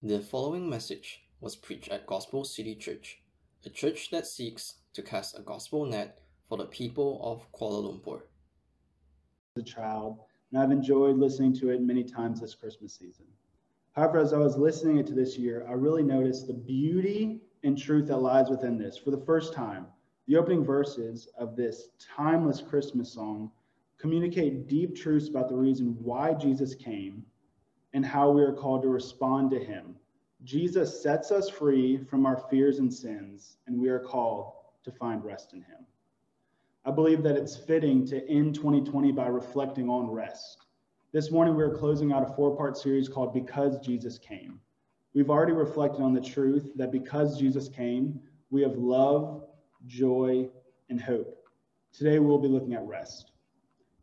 The following message was preached at Gospel City Church, a church that seeks to cast a gospel net for the people of Kuala Lumpur. a child, and I've enjoyed listening to it many times this Christmas season. However, as I was listening to this year, I really noticed the beauty and truth that lies within this. For the first time, the opening verses of this timeless Christmas song communicate deep truths about the reason why Jesus came and how we are called to respond to him. Jesus sets us free from our fears and sins, and we are called to find rest in him. I believe that it's fitting to end 2020 by reflecting on rest. This morning, we are closing out a four part series called Because Jesus Came. We've already reflected on the truth that because Jesus came, we have love, joy, and hope. Today, we'll be looking at rest.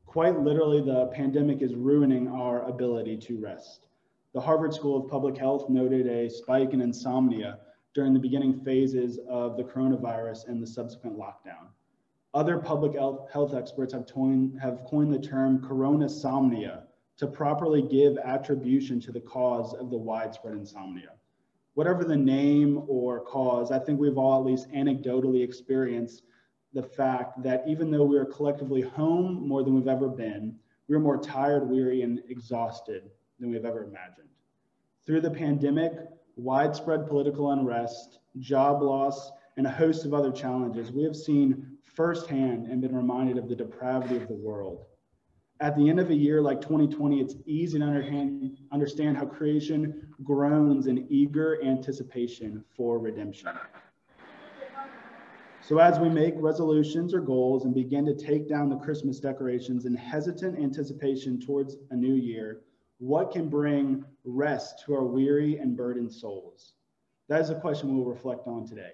Quite literally, the pandemic is ruining our ability to rest. The Harvard School of Public Health noted a spike in insomnia during the beginning phases of the coronavirus and the subsequent lockdown. Other public health experts have, coined, have coined the term coronasomnia to properly give attribution to the cause of the widespread insomnia. Whatever the name or cause, I think we've all at least anecdotally experienced the fact that even though we are collectively home more than we've ever been, we're more tired, weary, and exhausted than we've ever imagined. Through the pandemic, widespread political unrest, job loss, and a host of other challenges, we have seen firsthand and been reminded of the depravity of the world. At the end of a year like 2020, it's easy to understand how creation groans in eager anticipation for redemption. So, as we make resolutions or goals and begin to take down the Christmas decorations in hesitant anticipation towards a new year, what can bring rest to our weary and burdened souls? That is a question we'll reflect on today.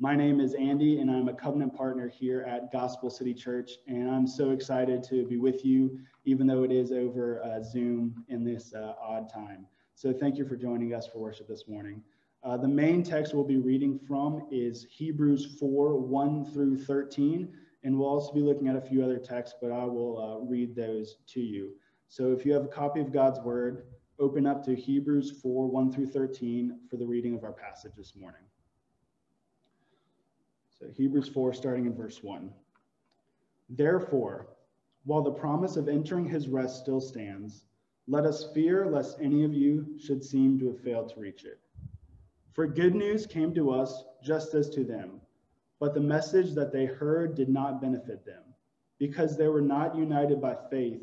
My name is Andy, and I'm a covenant partner here at Gospel City Church, and I'm so excited to be with you, even though it is over uh, Zoom in this uh, odd time. So, thank you for joining us for worship this morning. Uh, the main text we'll be reading from is Hebrews 4 1 through 13. And we'll also be looking at a few other texts, but I will uh, read those to you. So if you have a copy of God's word, open up to Hebrews 4 1 through 13 for the reading of our passage this morning. So Hebrews 4, starting in verse 1. Therefore, while the promise of entering his rest still stands, let us fear lest any of you should seem to have failed to reach it. For good news came to us just as to them, but the message that they heard did not benefit them, because they were not united by faith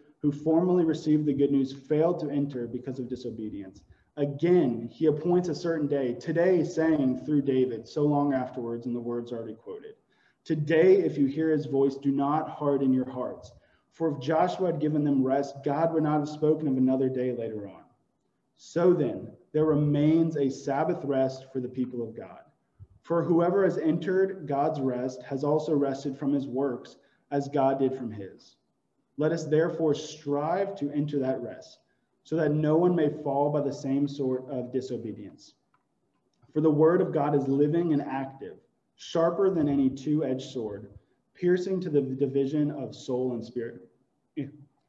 who formerly received the good news failed to enter because of disobedience. Again, he appoints a certain day, today saying through David, so long afterwards, in the words already quoted Today, if you hear his voice, do not harden your hearts. For if Joshua had given them rest, God would not have spoken of another day later on. So then, there remains a Sabbath rest for the people of God. For whoever has entered God's rest has also rested from his works as God did from his. Let us therefore strive to enter that rest, so that no one may fall by the same sort of disobedience. For the word of God is living and active, sharper than any two edged sword, piercing to the division of soul and spirit,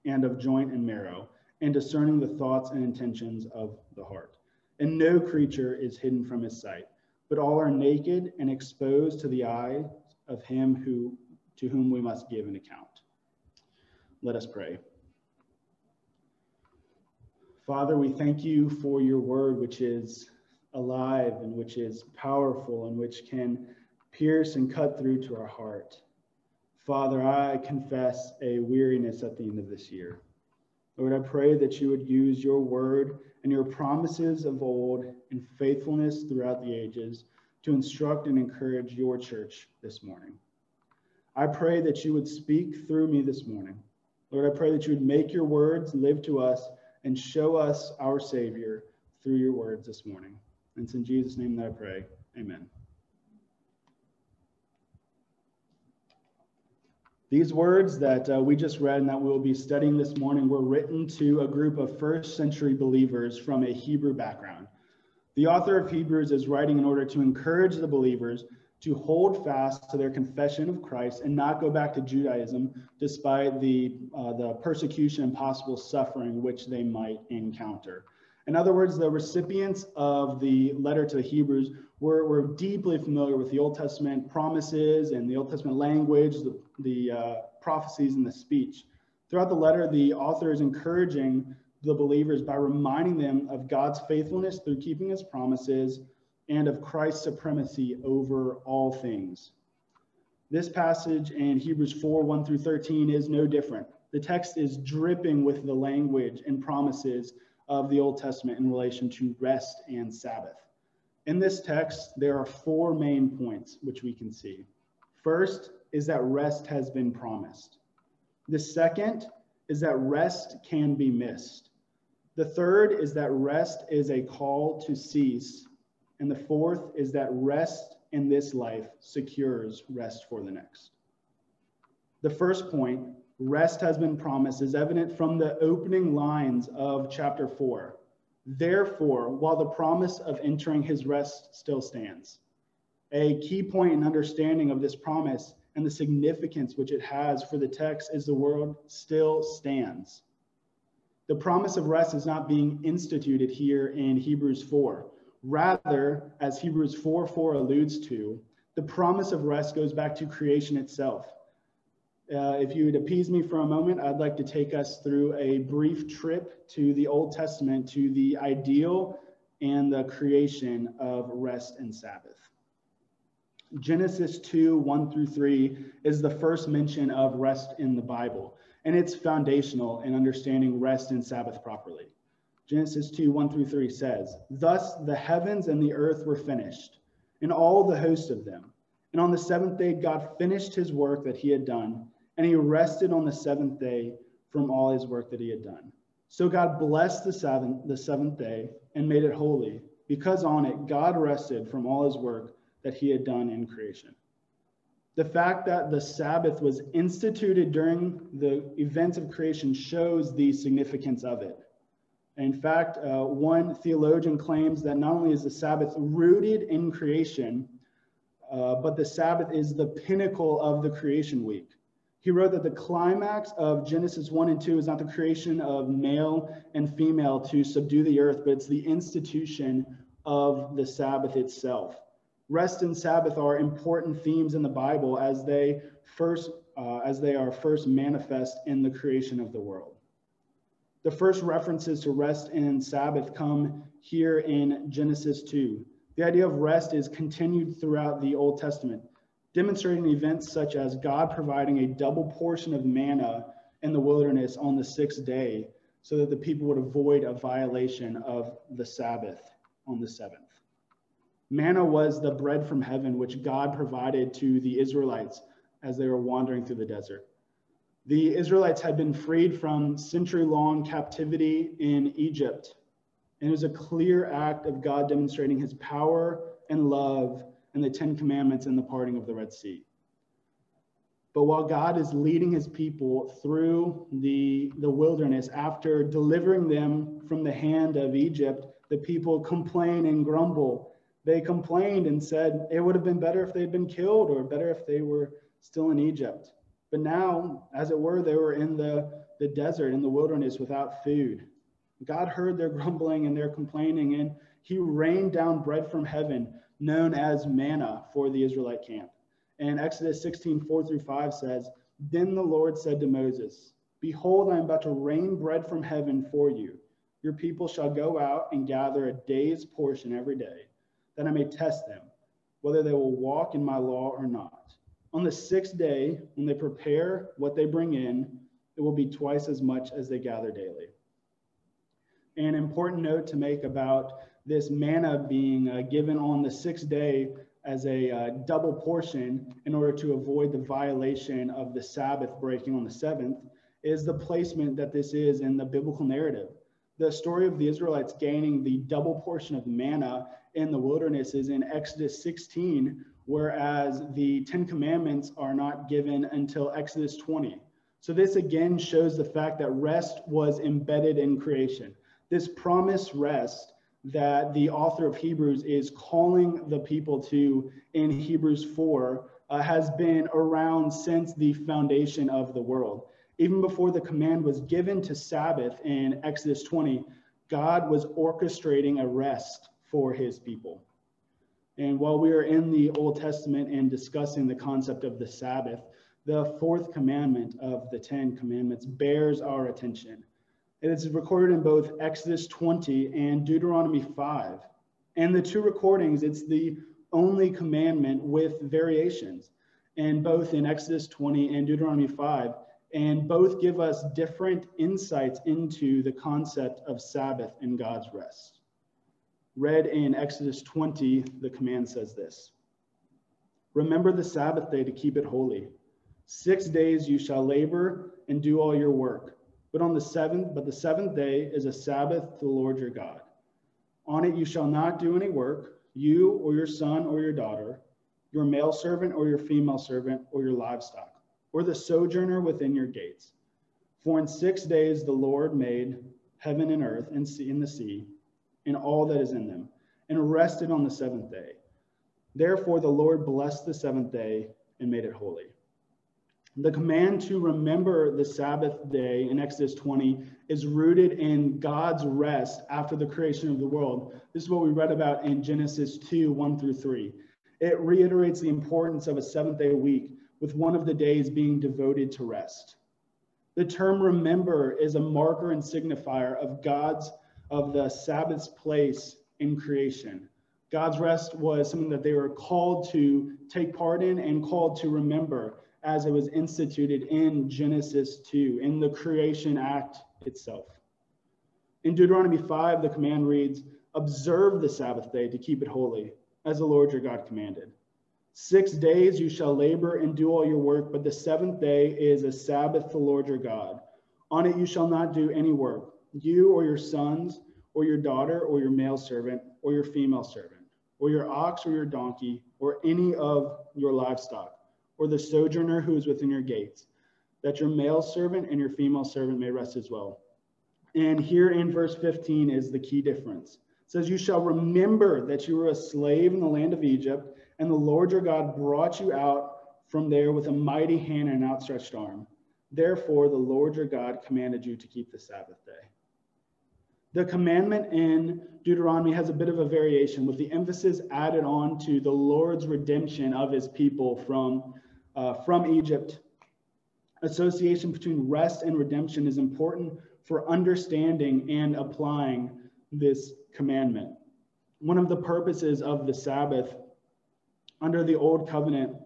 and of joint and marrow, and discerning the thoughts and intentions of the heart. And no creature is hidden from his sight but all are naked and exposed to the eye of him who to whom we must give an account. Let us pray. Father, we thank you for your word, which is alive and which is powerful and which can pierce and cut through to our heart. Father, I confess a weariness at the end of this year. Lord, I pray that you would use your word and your promises of old and faithfulness throughout the ages to instruct and encourage your church this morning. I pray that you would speak through me this morning. Lord, I pray that you would make your words live to us and show us our Savior through your words this morning. And it's in Jesus' name that I pray. Amen. These words that uh, we just read and that we'll be studying this morning were written to a group of first century believers from a Hebrew background. The author of Hebrews is writing in order to encourage the believers to hold fast to their confession of Christ and not go back to Judaism despite the, uh, the persecution and possible suffering which they might encounter. In other words, the recipients of the letter to the Hebrews were, were deeply familiar with the Old Testament promises and the Old Testament language, the, the uh, prophecies, and the speech. Throughout the letter, the author is encouraging the believers by reminding them of God's faithfulness through keeping his promises and of Christ's supremacy over all things. This passage in Hebrews 4 1 through 13 is no different. The text is dripping with the language and promises of the Old Testament in relation to rest and Sabbath. In this text, there are four main points which we can see. First is that rest has been promised. The second is that rest can be missed. The third is that rest is a call to cease. And the fourth is that rest in this life secures rest for the next. The first point, rest has been promised, is evident from the opening lines of chapter 4. Therefore, while the promise of entering his rest still stands, a key point in understanding of this promise and the significance which it has for the text is the word still stands. The promise of rest is not being instituted here in Hebrews 4. Rather, as Hebrews 4 4 alludes to, the promise of rest goes back to creation itself. Uh, if you would appease me for a moment, I'd like to take us through a brief trip to the Old Testament to the ideal and the creation of rest and Sabbath. Genesis 2 1 through 3 is the first mention of rest in the Bible, and it's foundational in understanding rest and Sabbath properly. Genesis 2 1 through 3 says, Thus the heavens and the earth were finished, and all the host of them. And on the seventh day, God finished his work that he had done and he rested on the seventh day from all his work that he had done. So God blessed the seventh, the seventh day and made it holy, because on it God rested from all his work that he had done in creation. The fact that the Sabbath was instituted during the events of creation shows the significance of it. In fact, uh, one theologian claims that not only is the Sabbath rooted in creation, uh, but the Sabbath is the pinnacle of the creation week. He wrote that the climax of Genesis 1 and 2 is not the creation of male and female to subdue the earth, but it's the institution of the Sabbath itself. Rest and Sabbath are important themes in the Bible as they first uh, as they are first manifest in the creation of the world. The first references to rest and Sabbath come here in Genesis 2. The idea of rest is continued throughout the Old Testament demonstrating events such as God providing a double portion of manna in the wilderness on the sixth day so that the people would avoid a violation of the Sabbath on the seventh. Manna was the bread from heaven which God provided to the Israelites as they were wandering through the desert. The Israelites had been freed from century long captivity in Egypt, and it was a clear act of God demonstrating his power and love and the Ten Commandments and the parting of the Red Sea. But while God is leading his people through the, the wilderness, after delivering them from the hand of Egypt, the people complain and grumble. They complained and said it would have been better if they'd been killed or better if they were still in Egypt. But now, as it were, they were in the, the desert, in the wilderness without food. God heard their grumbling and their complaining, and he rained down bread from heaven known as manna for the Israelite camp. And Exodus 16, 4 through 5 says, Then the Lord said to Moses, Behold, I am about to rain bread from heaven for you. Your people shall go out and gather a day's portion every day, that I may test them, whether they will walk in my law or not. On the sixth day, when they prepare what they bring in, it will be twice as much as they gather daily. An important note to make about this manna being uh, given on the sixth day as a uh, double portion in order to avoid the violation of the Sabbath breaking on the seventh is the placement that this is in the biblical narrative. The story of the Israelites gaining the double portion of manna in the wilderness is in Exodus 16, whereas the Ten Commandments are not given until Exodus 20. So this again shows the fact that rest was embedded in creation. This promised rest that the author of Hebrews is calling the people to in Hebrews 4 uh, has been around since the foundation of the world. Even before the command was given to Sabbath in Exodus 20, God was orchestrating a rest for his people. And while we are in the Old Testament and discussing the concept of the Sabbath, the fourth commandment of the Ten Commandments bears our attention. It is recorded in both Exodus 20 and Deuteronomy 5. And the two recordings, it's the only commandment with variations. And both in Exodus 20 and Deuteronomy 5, and both give us different insights into the concept of Sabbath and God's rest. Read in Exodus 20, the command says this Remember the Sabbath day to keep it holy. Six days you shall labor and do all your work. But on the seventh, but the seventh day is a Sabbath to the Lord your God. On it you shall not do any work, you or your son or your daughter, your male servant or your female servant, or your livestock, or the sojourner within your gates. For in six days the Lord made heaven and earth and sea and the sea, and all that is in them, and rested on the seventh day. Therefore the Lord blessed the seventh day and made it holy. The command to remember the Sabbath day in Exodus 20 is rooted in God's rest after the creation of the world. This is what we read about in Genesis 2 1 through 3. It reiterates the importance of a seventh day week, with one of the days being devoted to rest. The term remember is a marker and signifier of God's, of the Sabbath's place in creation. God's rest was something that they were called to take part in and called to remember as it was instituted in Genesis 2, in the creation act itself. In Deuteronomy 5, the command reads, Observe the Sabbath day to keep it holy, as the Lord your God commanded. Six days you shall labor and do all your work, but the seventh day is a Sabbath to the Lord your God. On it you shall not do any work, you or your sons, or your daughter, or your male servant, or your female servant, or your ox or your donkey, or any of your livestock or the sojourner who is within your gates, that your male servant and your female servant may rest as well. And here in verse 15 is the key difference. It says, You shall remember that you were a slave in the land of Egypt, and the Lord your God brought you out from there with a mighty hand and an outstretched arm. Therefore, the Lord your God commanded you to keep the Sabbath day. The commandment in Deuteronomy has a bit of a variation with the emphasis added on to the Lord's redemption of his people from uh, from Egypt. Association between rest and redemption is important for understanding and applying this commandment. One of the purposes of the Sabbath under the Old Covenant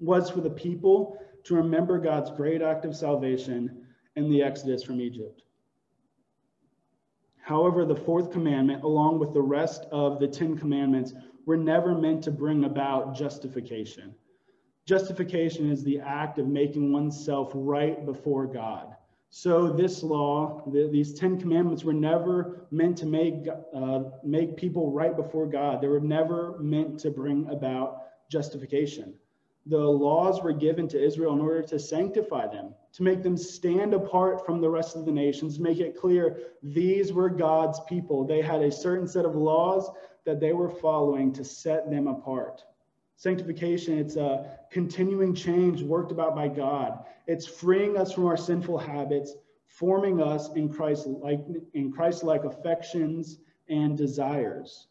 was for the people to remember God's great act of salvation in the Exodus from Egypt. However, the fourth commandment, along with the rest of the Ten Commandments, were never meant to bring about justification. Justification is the act of making oneself right before God. So this law, the, these Ten Commandments, were never meant to make uh, make people right before God. They were never meant to bring about justification. The laws were given to Israel in order to sanctify them, to make them stand apart from the rest of the nations, make it clear these were God's people. They had a certain set of laws that they were following to set them apart. Sanctification, it's a continuing change worked about by God. It's freeing us from our sinful habits, forming us in Christ like in Christ-like affections and desires.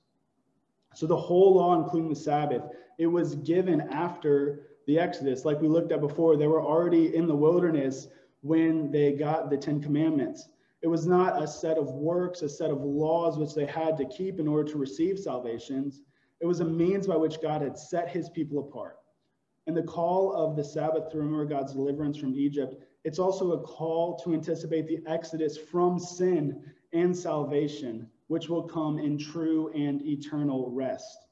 So the whole law, including the Sabbath, it was given after the Exodus. Like we looked at before, they were already in the wilderness when they got the Ten Commandments. It was not a set of works, a set of laws which they had to keep in order to receive salvations. It was a means by which God had set his people apart. And the call of the Sabbath to remember God's deliverance from Egypt, it's also a call to anticipate the exodus from sin and salvation, which will come in true and eternal rest.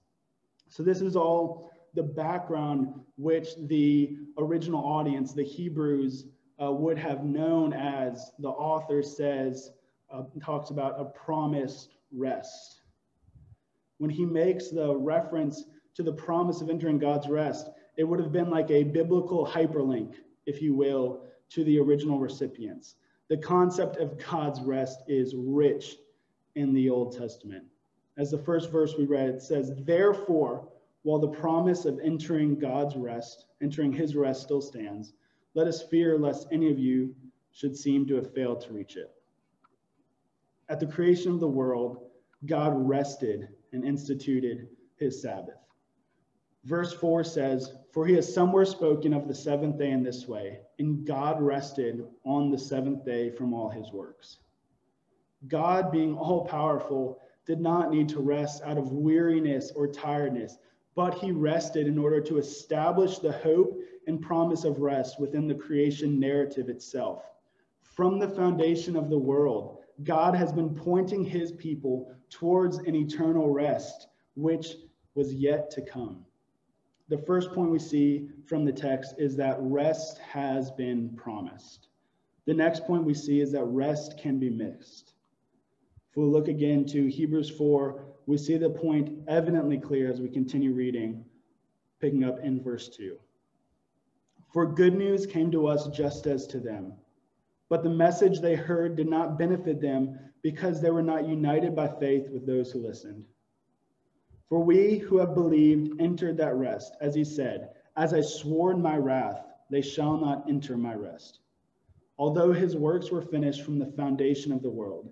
So, this is all the background which the original audience, the Hebrews, uh, would have known as the author says, uh, talks about a promised rest. when he makes the reference to the promise of entering God's rest, it would have been like a biblical hyperlink, if you will, to the original recipients. The concept of God's rest is rich in the Old Testament. As the first verse we read, it says, Therefore, while the promise of entering God's rest, entering his rest still stands, let us fear lest any of you should seem to have failed to reach it. At the creation of the world, God rested and instituted his Sabbath. Verse 4 says, For he has somewhere spoken of the seventh day in this way, and God rested on the seventh day from all his works. God, being all powerful, did not need to rest out of weariness or tiredness, but he rested in order to establish the hope and promise of rest within the creation narrative itself. From the foundation of the world, God has been pointing his people towards an eternal rest, which was yet to come the first point we see from the text is that rest has been promised. The next point we see is that rest can be missed. If we look again to Hebrews 4, we see the point evidently clear as we continue reading, picking up in verse 2. For good news came to us just as to them, but the message they heard did not benefit them because they were not united by faith with those who listened. For we who have believed entered that rest, as he said, As I swore in my wrath, they shall not enter my rest. Although his works were finished from the foundation of the world.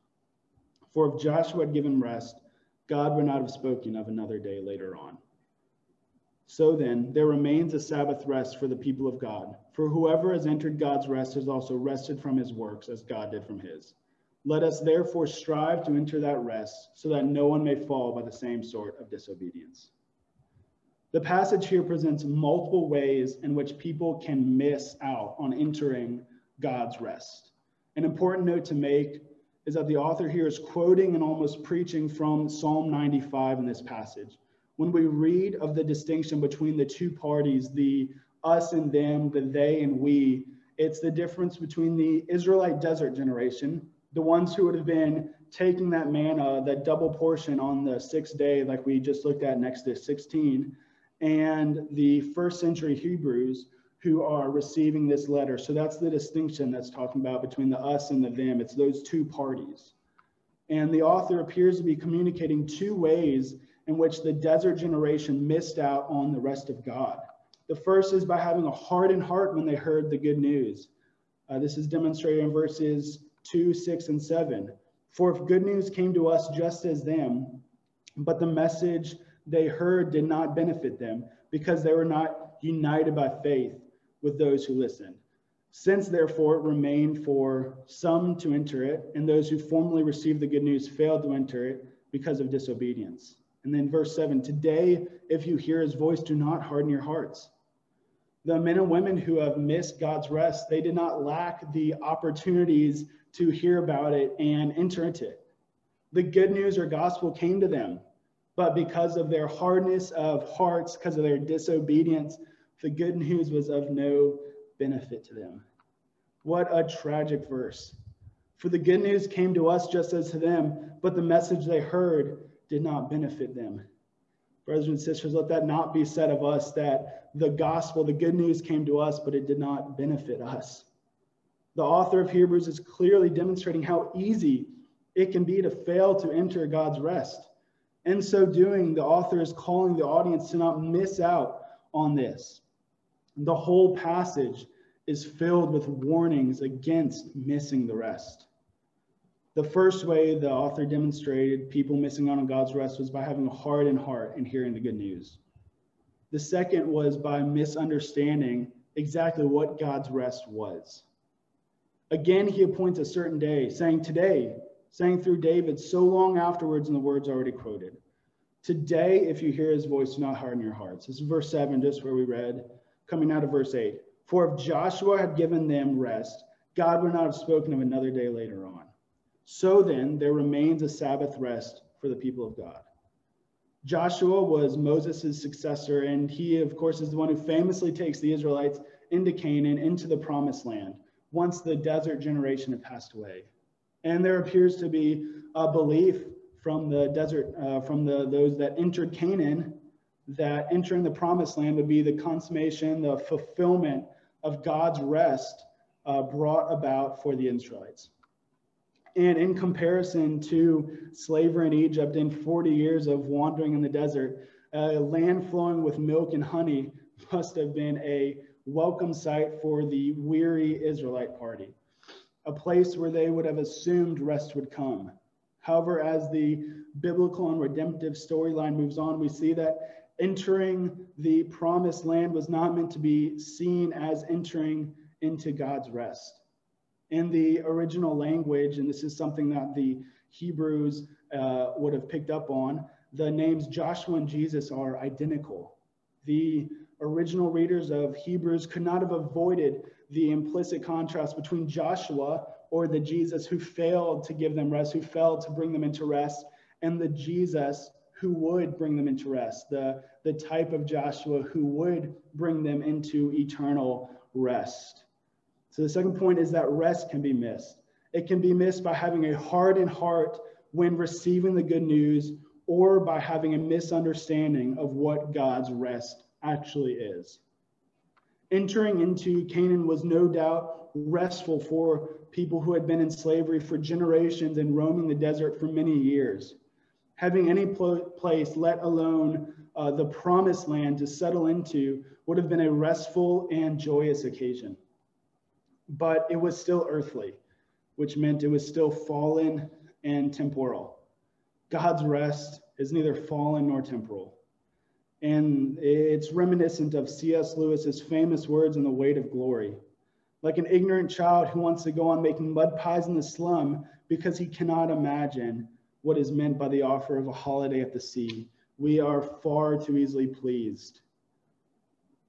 For if Joshua had given rest, God would not have spoken of another day later on. So then, there remains a Sabbath rest for the people of God. For whoever has entered God's rest has also rested from his works as God did from his. Let us therefore strive to enter that rest so that no one may fall by the same sort of disobedience. The passage here presents multiple ways in which people can miss out on entering God's rest. An important note to make is that the author here is quoting and almost preaching from Psalm 95 in this passage. When we read of the distinction between the two parties, the us and them, the they and we, it's the difference between the Israelite desert generation, the ones who would have been taking that manna, that double portion on the sixth day, like we just looked at Exodus 16, and the first century Hebrews who are receiving this letter. So that's the distinction that's talking about between the us and the them. It's those two parties. And the author appears to be communicating two ways in which the desert generation missed out on the rest of God. The first is by having a hardened heart when they heard the good news. Uh, this is demonstrated in verses 2, 6, and 7. For if good news came to us just as them, but the message they heard did not benefit them because they were not united by faith with those who listened. Since therefore it remained for some to enter it, and those who formerly received the good news failed to enter it because of disobedience. And then verse 7 Today, if you hear his voice, do not harden your hearts. The men and women who have missed God's rest, they did not lack the opportunities to hear about it and enter into it. The good news or gospel came to them but because of their hardness of hearts, because of their disobedience, the good news was of no benefit to them. What a tragic verse. For the good news came to us just as to them, but the message they heard did not benefit them. Brothers and sisters, let that not be said of us that the gospel, the good news came to us, but it did not benefit us. The author of Hebrews is clearly demonstrating how easy it can be to fail to enter God's rest. In so doing, the author is calling the audience to not miss out on this. The whole passage is filled with warnings against missing the rest. The first way the author demonstrated people missing out on God's rest was by having a hardened heart and hearing the good news. The second was by misunderstanding exactly what God's rest was. Again, he appoints a certain day, saying, Today, saying through David so long afterwards in the words already quoted. Today, if you hear his voice, do not harden your hearts. This is verse 7, just where we read, coming out of verse 8. For if Joshua had given them rest, God would not have spoken of another day later on. So then, there remains a Sabbath rest for the people of God. Joshua was Moses' successor, and he, of course, is the one who famously takes the Israelites into Canaan, into the promised land, once the desert generation had passed away. And there appears to be a belief from the desert, uh, from the those that entered Canaan, that entering the promised land would be the consummation, the fulfillment of God's rest uh, brought about for the Israelites. And in comparison to slavery in Egypt and 40 years of wandering in the desert, a land flowing with milk and honey must have been a welcome sight for the weary Israelite party, a place where they would have assumed rest would come. However, as the biblical and redemptive storyline moves on, we see that entering the promised land was not meant to be seen as entering into God's rest. In the original language, and this is something that the Hebrews uh, would have picked up on, the names Joshua and Jesus are identical. The original readers of Hebrews could not have avoided the implicit contrast between Joshua or the Jesus who failed to give them rest, who failed to bring them into rest, and the Jesus who would bring them into rest, the, the type of Joshua who would bring them into eternal rest. So the second point is that rest can be missed. It can be missed by having a hardened heart when receiving the good news or by having a misunderstanding of what God's rest actually is. Entering into Canaan was no doubt restful for people who had been in slavery for generations and roaming the desert for many years. Having any pl- place, let alone uh, the promised land to settle into, would have been a restful and joyous occasion. But it was still earthly, which meant it was still fallen and temporal. God's rest is neither fallen nor temporal. And it's reminiscent of C.S. Lewis's famous words in The Weight of Glory. Like an ignorant child who wants to go on making mud pies in the slum because he cannot imagine what is meant by the offer of a holiday at the sea. We are far too easily pleased.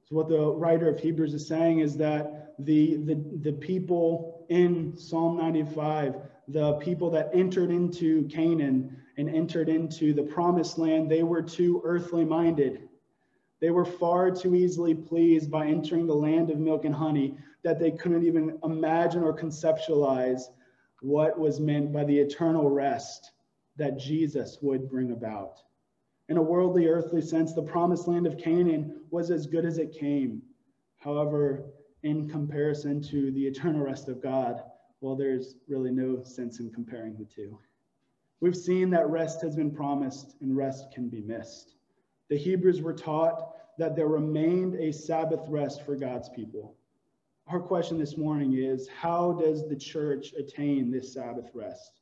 So, what the writer of Hebrews is saying is that the, the, the people in Psalm 95, the people that entered into Canaan, and entered into the promised land, they were too earthly minded. They were far too easily pleased by entering the land of milk and honey that they couldn't even imagine or conceptualize what was meant by the eternal rest that Jesus would bring about. In a worldly, earthly sense, the promised land of Canaan was as good as it came. However, in comparison to the eternal rest of God, well, there's really no sense in comparing the two. We've seen that rest has been promised and rest can be missed. The Hebrews were taught that there remained a Sabbath rest for God's people. Our question this morning is how does the church attain this Sabbath rest?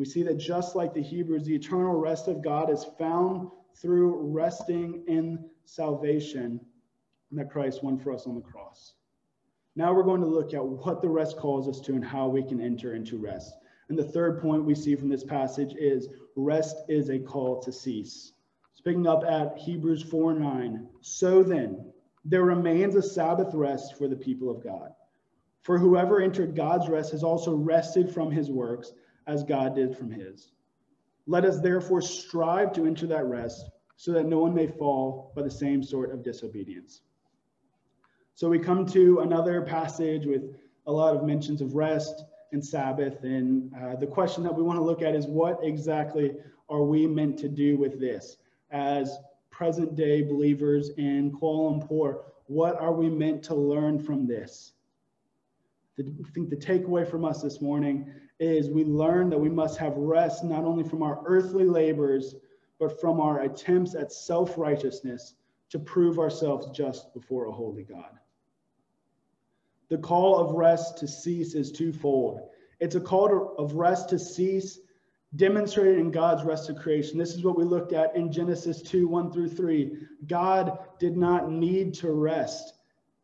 We see that just like the Hebrews, the eternal rest of God is found through resting in salvation that Christ won for us on the cross. Now we're going to look at what the rest calls us to and how we can enter into rest. And the third point we see from this passage is rest is a call to cease. Speaking up at Hebrews 4 9. So then, there remains a Sabbath rest for the people of God. For whoever entered God's rest has also rested from his works as God did from his. Let us therefore strive to enter that rest so that no one may fall by the same sort of disobedience. So we come to another passage with a lot of mentions of rest and Sabbath. And uh, the question that we want to look at is what exactly are we meant to do with this as present day believers in Kuala Lumpur? What are we meant to learn from this? I think the takeaway from us this morning is we learn that we must have rest not only from our earthly labors, but from our attempts at self righteousness to prove ourselves just before a holy God. The call of rest to cease is twofold. It's a call to, of rest to cease demonstrated in God's rest of creation. This is what we looked at in Genesis 2 1 through 3. God did not need to rest.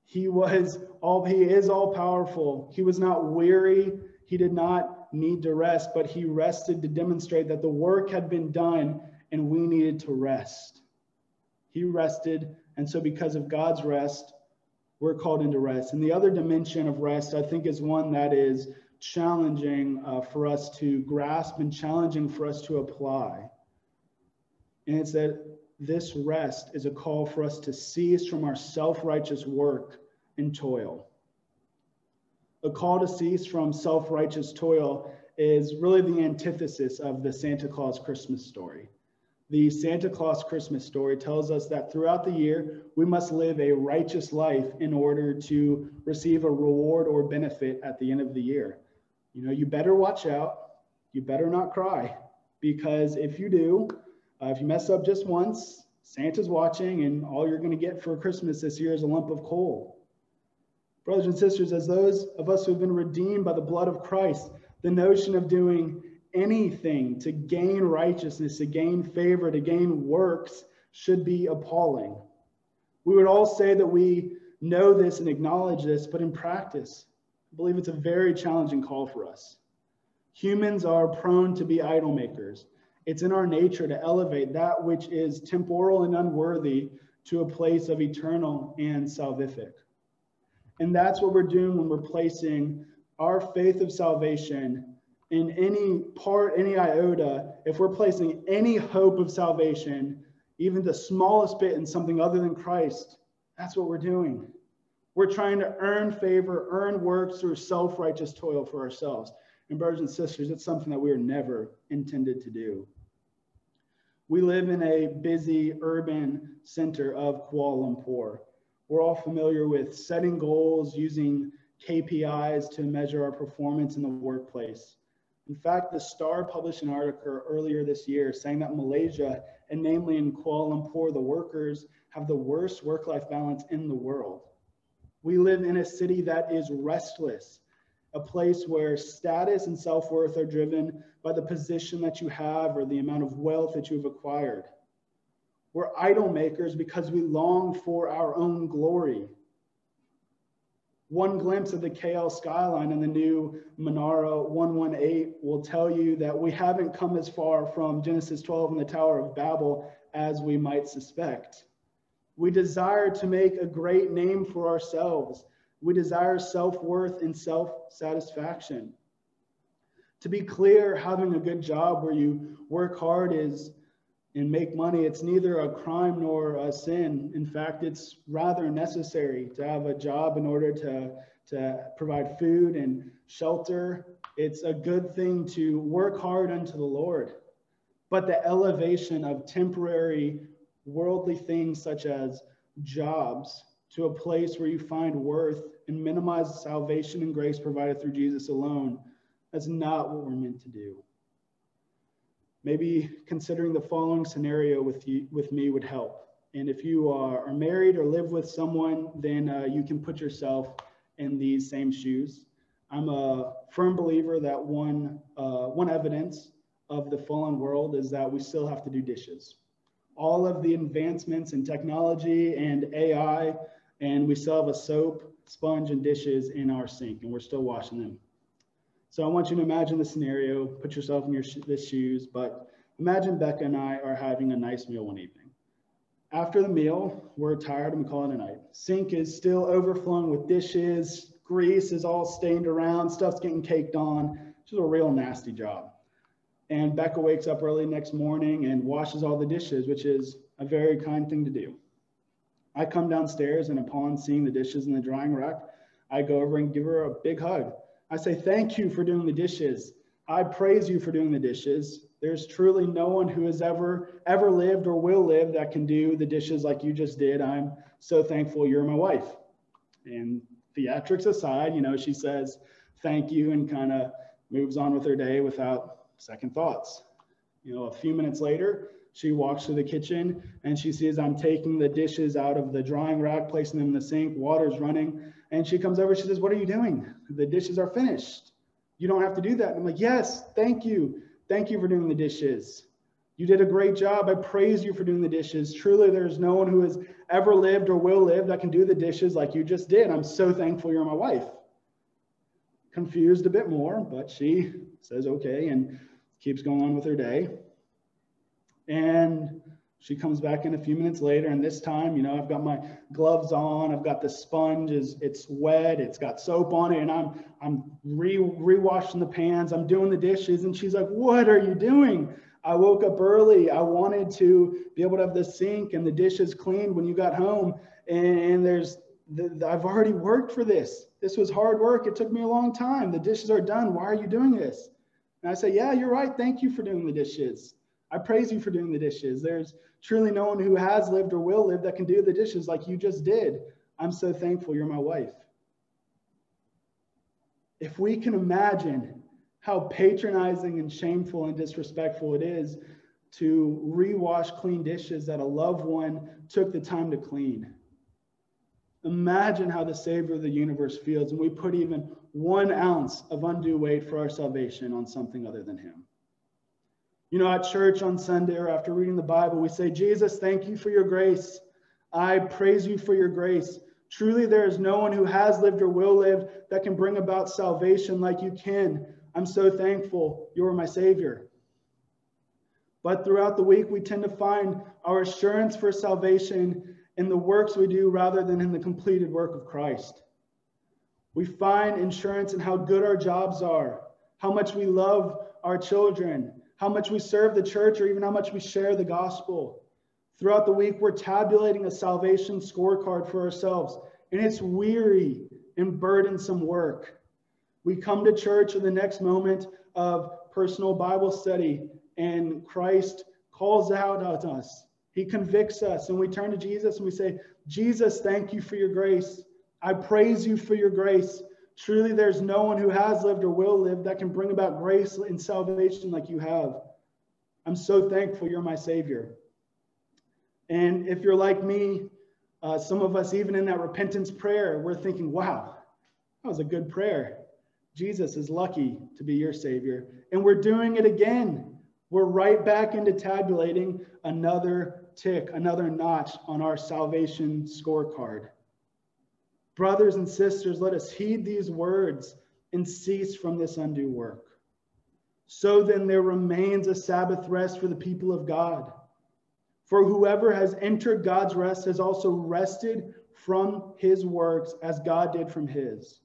He was all he is all powerful. He was not weary. He did not need to rest, but he rested to demonstrate that the work had been done and we needed to rest. He rested, and so because of God's rest, we're called into rest. And the other dimension of rest, I think, is one that is challenging uh, for us to grasp and challenging for us to apply. And it's that this rest is a call for us to cease from our self righteous work and toil. A call to cease from self righteous toil is really the antithesis of the Santa Claus Christmas story. The Santa Claus Christmas story tells us that throughout the year, we must live a righteous life in order to receive a reward or benefit at the end of the year. You know, you better watch out. You better not cry because if you do, uh, if you mess up just once, Santa's watching, and all you're going to get for Christmas this year is a lump of coal. Brothers and sisters, as those of us who have been redeemed by the blood of Christ, the notion of doing anything to gain righteousness, to gain favor, to gain works should be appalling. We would all say that we know this and acknowledge this, but in practice, I believe it's a very challenging call for us. Humans are prone to be idol makers. It's in our nature to elevate that which is temporal and unworthy to a place of eternal and salvific. And that's what we're doing when we're placing our faith of salvation in any part, any iota, if we're placing any hope of salvation, even the smallest bit in something other than Christ, that's what we're doing. We're trying to earn favor, earn works through self righteous toil for ourselves. And, brothers and sisters, it's something that we are never intended to do. We live in a busy urban center of Kuala Lumpur. We're all familiar with setting goals, using KPIs to measure our performance in the workplace. In fact, the Star published an article earlier this year saying that Malaysia, and namely in Kuala Lumpur, the workers have the worst work life balance in the world. We live in a city that is restless, a place where status and self worth are driven by the position that you have or the amount of wealth that you've acquired. We're idol makers because we long for our own glory. One glimpse of the KL skyline and the new Menara 118 will tell you that we haven't come as far from Genesis 12 and the Tower of Babel as we might suspect. We desire to make a great name for ourselves. We desire self worth and self satisfaction. To be clear, having a good job where you work hard is and make money, it's neither a crime nor a sin. In fact, it's rather necessary to have a job in order to, to provide food and shelter. It's a good thing to work hard unto the Lord. But the elevation of temporary worldly things such as jobs to a place where you find worth and minimize salvation and grace provided through Jesus alone that's not what we're meant to do. Maybe considering the following scenario with you, with me would help. And if you are, married or live with someone, then uh, you can put yourself in these same shoes. I'm a firm believer that one, uh, one evidence of the fallen world is that we still have to do dishes. All of the advancements in technology and AI, and we still have a soap, sponge, and dishes in our sink, and we're still washing them. So I want you to imagine the scenario, put yourself in your sh- the shoes, but imagine Becca and I are having a nice meal one evening. After the meal, we're tired and we call it a night. Sink is still overflowing with dishes, grease is all stained around, stuff's getting caked on. Just a real nasty job. And Becca wakes up early next morning and washes all the dishes, which is a very kind thing to do. I come downstairs and upon seeing the dishes in the drying rack, I go over and give her a big hug. I say thank you for doing the dishes. I praise you for doing the dishes. There's truly no one who has ever ever lived or will live that can do the dishes like you just did. I'm so thankful you're my wife. And theatrics aside, you know, she says thank you and kind of moves on with her day without second thoughts. You know, a few minutes later, she walks to the kitchen and she sees I'm taking the dishes out of the drying rack, placing them in the sink, water's running. And she comes over, she says, What are you doing? The dishes are finished. You don't have to do that. And I'm like, Yes, thank you. Thank you for doing the dishes. You did a great job. I praise you for doing the dishes. Truly, there's no one who has ever lived or will live that can do the dishes like you just did. I'm so thankful you're my wife. Confused a bit more, but she says okay and keeps going on with her day. And she comes back in a few minutes later, and this time, you know, I've got my gloves on, I've got the sponge, is it's wet, it's got soap on it, and I'm I'm re rewashing the pans, I'm doing the dishes, and she's like, "What are you doing?" I woke up early. I wanted to be able to have the sink and the dishes cleaned when you got home, and, and there's the, the, I've already worked for this. This was hard work. It took me a long time. The dishes are done. Why are you doing this? And I say, Yeah, you're right. Thank you for doing the dishes. I praise you for doing the dishes. There's truly no one who has lived or will live that can do the dishes like you just did. I'm so thankful you're my wife. If we can imagine how patronizing and shameful and disrespectful it is to rewash clean dishes that a loved one took the time to clean. Imagine how the Savior of the universe feels when we put even one ounce of undue weight for our salvation on something other than Him. You know, at church on Sunday or after reading the Bible, we say, Jesus, thank you for your grace. I praise you for your grace. Truly, there is no one who has lived or will live that can bring about salvation like you can. I'm so thankful you are my Savior. But throughout the week, we tend to find our assurance for salvation in the works we do rather than in the completed work of Christ. We find insurance in how good our jobs are, how much we love our children, how much we serve the church, or even how much we share the gospel. Throughout the week, we're tabulating a salvation scorecard for ourselves, and it's weary and burdensome work. We come to church in the next moment of personal Bible study, and Christ calls out at us. He convicts us, and we turn to Jesus and we say, Jesus, thank you for your grace. I praise you for your grace. Truly, there's no one who has lived or will live that can bring about grace and salvation like you have. I'm so thankful you're my Savior. And if you're like me, uh, some of us, even in that repentance prayer, we're thinking, wow, that was a good prayer. Jesus is lucky to be your Savior. And we're doing it again. We're right back into tabulating another tick, another notch on our salvation scorecard. Brothers and sisters, let us heed these words and cease from this undue work. So then there remains a Sabbath rest for the people of God. For whoever has entered God's rest has also rested from his works as God did from his.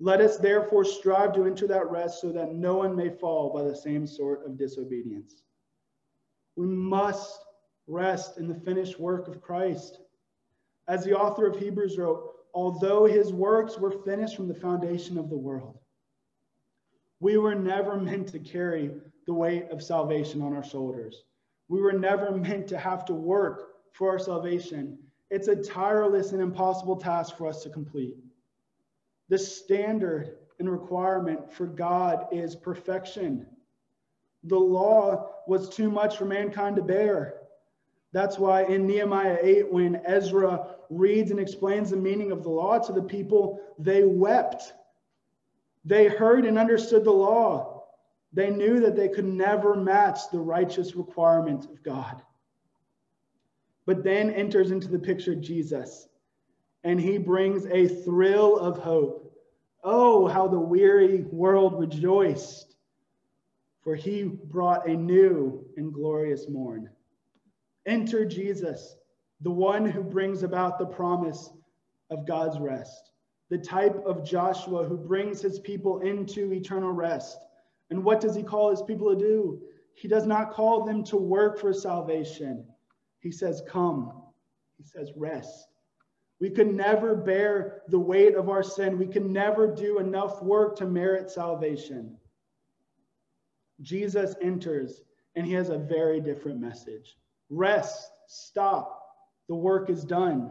Let us therefore strive to enter that rest so that no one may fall by the same sort of disobedience. We must rest in the finished work of Christ. As the author of Hebrews wrote, although his works were finished from the foundation of the world. We were never meant to carry the weight of salvation on our shoulders. We were never meant to have to work for our salvation. It's a tireless and impossible task for us to complete. The standard and requirement for God is perfection. The law was too much for mankind to bear. That's why in Nehemiah 8, when Ezra reads and explains the meaning of the law to the people, they wept. They heard and understood the law. They knew that they could never match the righteous requirement of God. But then enters into the picture Jesus, and he brings a thrill of hope. Oh, how the weary world rejoiced, for he brought a new and glorious morn. Enter Jesus, the one who brings about the promise of God's rest, the type of Joshua who brings his people into eternal rest. And what does he call his people to do? He does not call them to work for salvation. He says, Come. He says, Rest. We can never bear the weight of our sin. We can never do enough work to merit salvation. Jesus enters, and he has a very different message. Rest, stop. The work is done.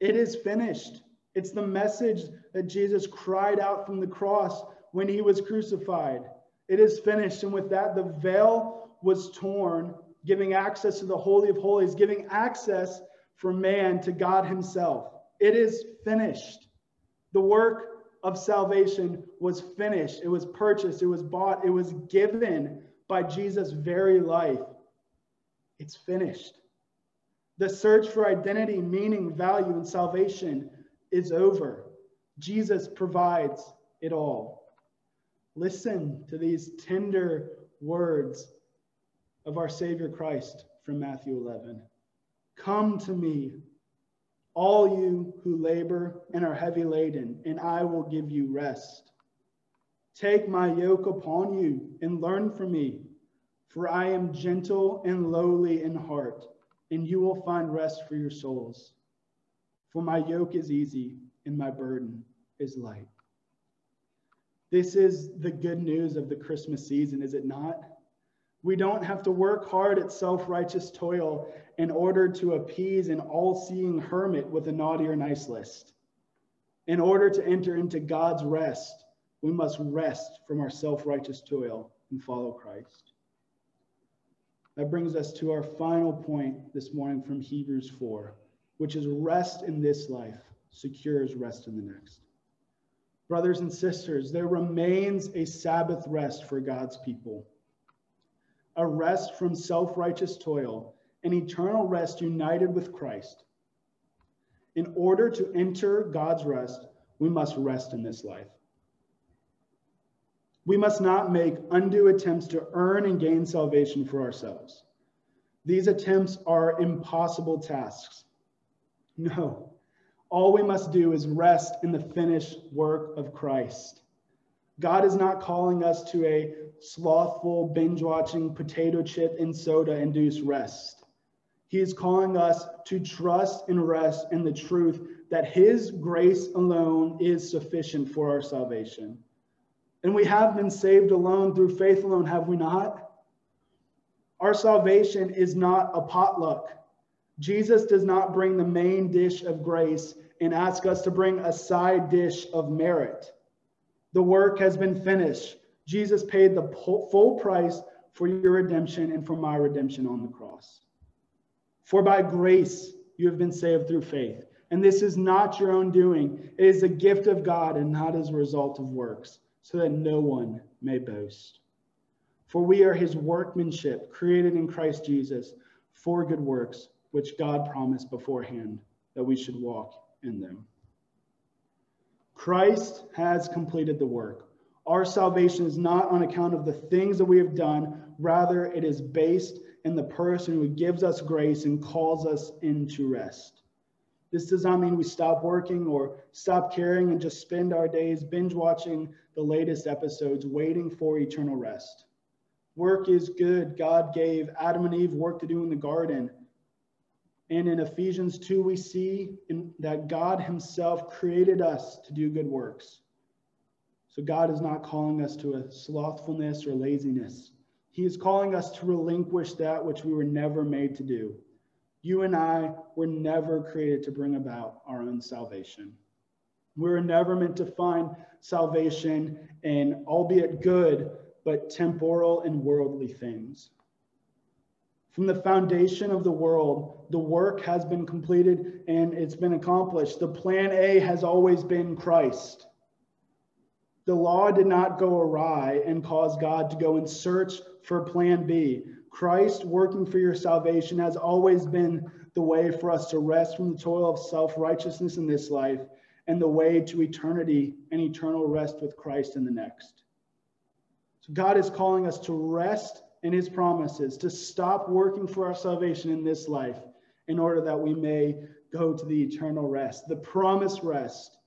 It is finished. It's the message that Jesus cried out from the cross when he was crucified. It is finished. And with that, the veil was torn, giving access to the Holy of Holies, giving access for man to God himself. It is finished. The work of salvation was finished. It was purchased. It was bought. It was given by Jesus' very life. It's finished. The search for identity, meaning, value, and salvation is over. Jesus provides it all. Listen to these tender words of our Savior Christ from Matthew 11. Come to me, all you who labor and are heavy laden, and I will give you rest. Take my yoke upon you and learn from me, for I am gentle and lowly in heart, and you will find rest for your souls. For my yoke is easy and my burden is light. This is the good news of the Christmas season, is it not? We don't have to work hard at self righteous toil in order to appease an all seeing hermit with a naughty or nice list. In order to enter into God's rest, we must rest from our self righteous toil and follow Christ. That brings us to our final point this morning from Hebrews 4, which is rest in this life secures rest in the next. Brothers and sisters, there remains a Sabbath rest for God's people, a rest from self righteous toil, an eternal rest united with Christ. In order to enter God's rest, we must rest in this life. We must not make undue attempts to earn and gain salvation for ourselves. These attempts are impossible tasks. No, all we must do is rest in the finished work of Christ. God is not calling us to a slothful, binge watching, potato chip and soda induced rest. He is calling us to trust and rest in the truth that His grace alone is sufficient for our salvation. And we have been saved alone through faith alone, have we not? Our salvation is not a potluck. Jesus does not bring the main dish of grace and ask us to bring a side dish of merit. The work has been finished. Jesus paid the full price for your redemption and for my redemption on the cross. For by grace you have been saved through faith. And this is not your own doing, it is a gift of God and not as a result of works so that no one may boast. For we are his workmanship, created in Christ Jesus for good works, which God promised beforehand that we should walk in them. Christ has completed the work. Our salvation is not on account of the things that we have done, rather, it is based in the person who gives us grace and calls us into rest. This does not mean we stop working or stop caring and just spend our days binge watching the latest episodes, waiting for eternal rest. Work is good. God gave Adam and Eve work to do in the garden. And in Ephesians 2, we see in, that God Himself created us to do good works. So God is not calling us to a slothfulness or laziness. He is calling us to relinquish that which we were never made to do. You and I were never created to bring about our own salvation. We were never meant to find salvation in, albeit good, but temporal and worldly things. From the foundation of the world, the work has been completed and it's been accomplished. The plan A has always been Christ. The law did not go awry and cause God to go and search for plan B. Christ working for your salvation has always been the way for us to rest from the toil of self righteousness in this life and the way to eternity and eternal rest with Christ in the next. So God is calling us to rest in his promises, to stop working for our salvation in this life in order that we may go to the eternal rest, the promised rest,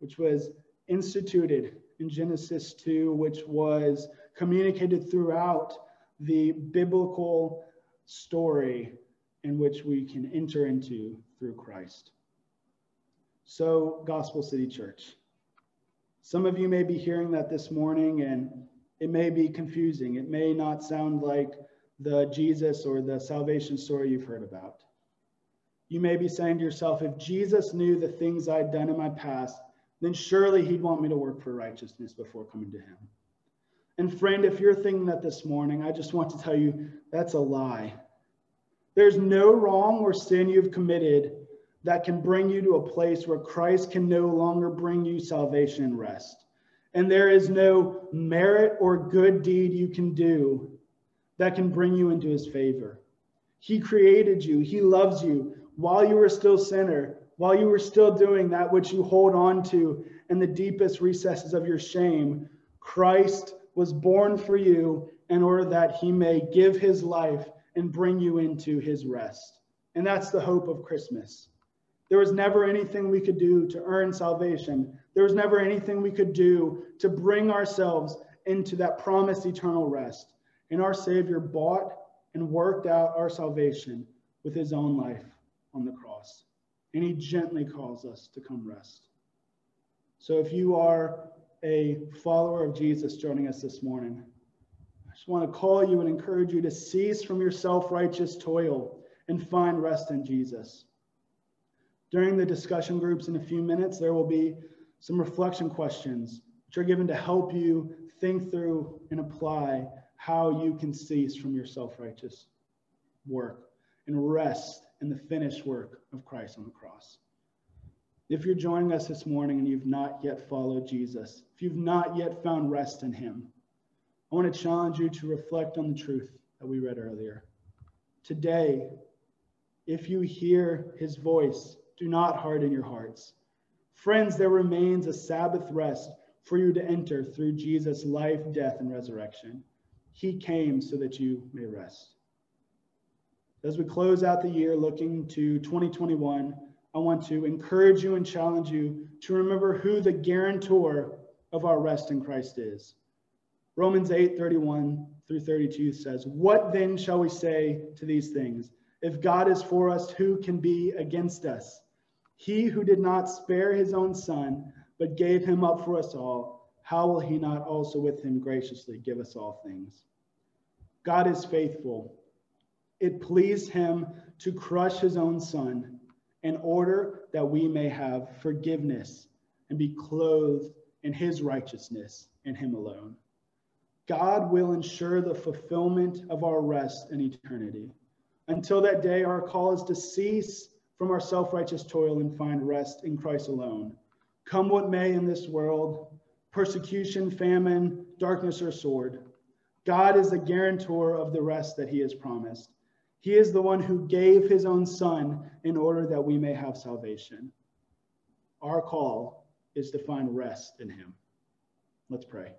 which was instituted in Genesis 2, which was communicated throughout the biblical story in which we can enter into through Christ. So, Gospel City Church. Some of you may be hearing that this morning and it may be confusing. It may not sound like the Jesus or the salvation story you've heard about. You may be saying to yourself, if Jesus knew the things I'd done in my past, then surely he'd want me to work for righteousness before coming to him. And friend, if you're thinking that this morning, I just want to tell you that's a lie. There's no wrong or sin you've committed that can bring you to a place where Christ can no longer bring you salvation and rest. And there is no merit or good deed you can do that can bring you into his favor. He created you, he loves you while you were still sinner, while you were still doing that which you hold on to in the deepest recesses of your shame. Christ was born for you in order that he may give his life and bring you into his rest. And that's the hope of Christmas. There was never anything we could do to earn salvation. There was never anything we could do to bring ourselves into that promised eternal rest. And our Savior bought and worked out our salvation with his own life on the cross. And he gently calls us to come rest. So if you are a follower of Jesus joining us this morning, I just want to call you and encourage you to cease from your self righteous toil and find rest in Jesus. During the discussion groups in a few minutes, there will be some reflection questions which are given to help you think through and apply how you can cease from your self righteous work and rest in the finished work of Christ on the cross. If you're joining us this morning and you've not yet followed Jesus, if you've not yet found rest in him, I want to challenge you to reflect on the truth that we read earlier. Today, if you hear his voice, do not harden your hearts. Friends, there remains a Sabbath rest for you to enter through Jesus' life, death, and resurrection. He came so that you may rest. As we close out the year looking to 2021, I want to encourage you and challenge you to remember who the guarantor of our rest in Christ is. Romans 8 31 through 32 says, What then shall we say to these things? If God is for us, who can be against us? He who did not spare his own son, but gave him up for us all, how will he not also with him graciously give us all things? God is faithful. It pleased him to crush his own son in order that we may have forgiveness and be clothed in his righteousness in him alone. God will ensure the fulfillment of our rest in eternity. Until that day, our call is to cease from our self righteous toil and find rest in Christ alone. Come what may in this world persecution, famine, darkness, or sword God is the guarantor of the rest that he has promised. He is the one who gave his own son in order that we may have salvation. Our call is to find rest in him. Let's pray.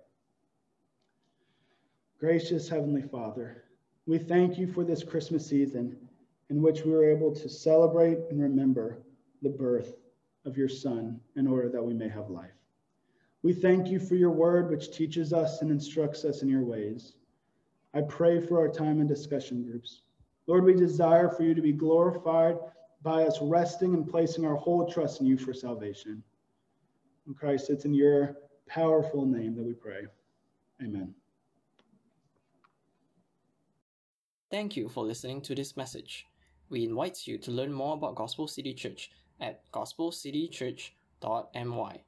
Gracious Heavenly Father, we thank you for this Christmas season in which we were able to celebrate and remember the birth of your Son in order that we may have life. We thank you for your word, which teaches us and instructs us in your ways. I pray for our time in discussion groups. Lord, we desire for you to be glorified by us resting and placing our whole trust in you for salvation. In Christ, it's in your powerful name that we pray. Amen. Thank you for listening to this message. We invite you to learn more about Gospel City Church at gospelcitychurch.my.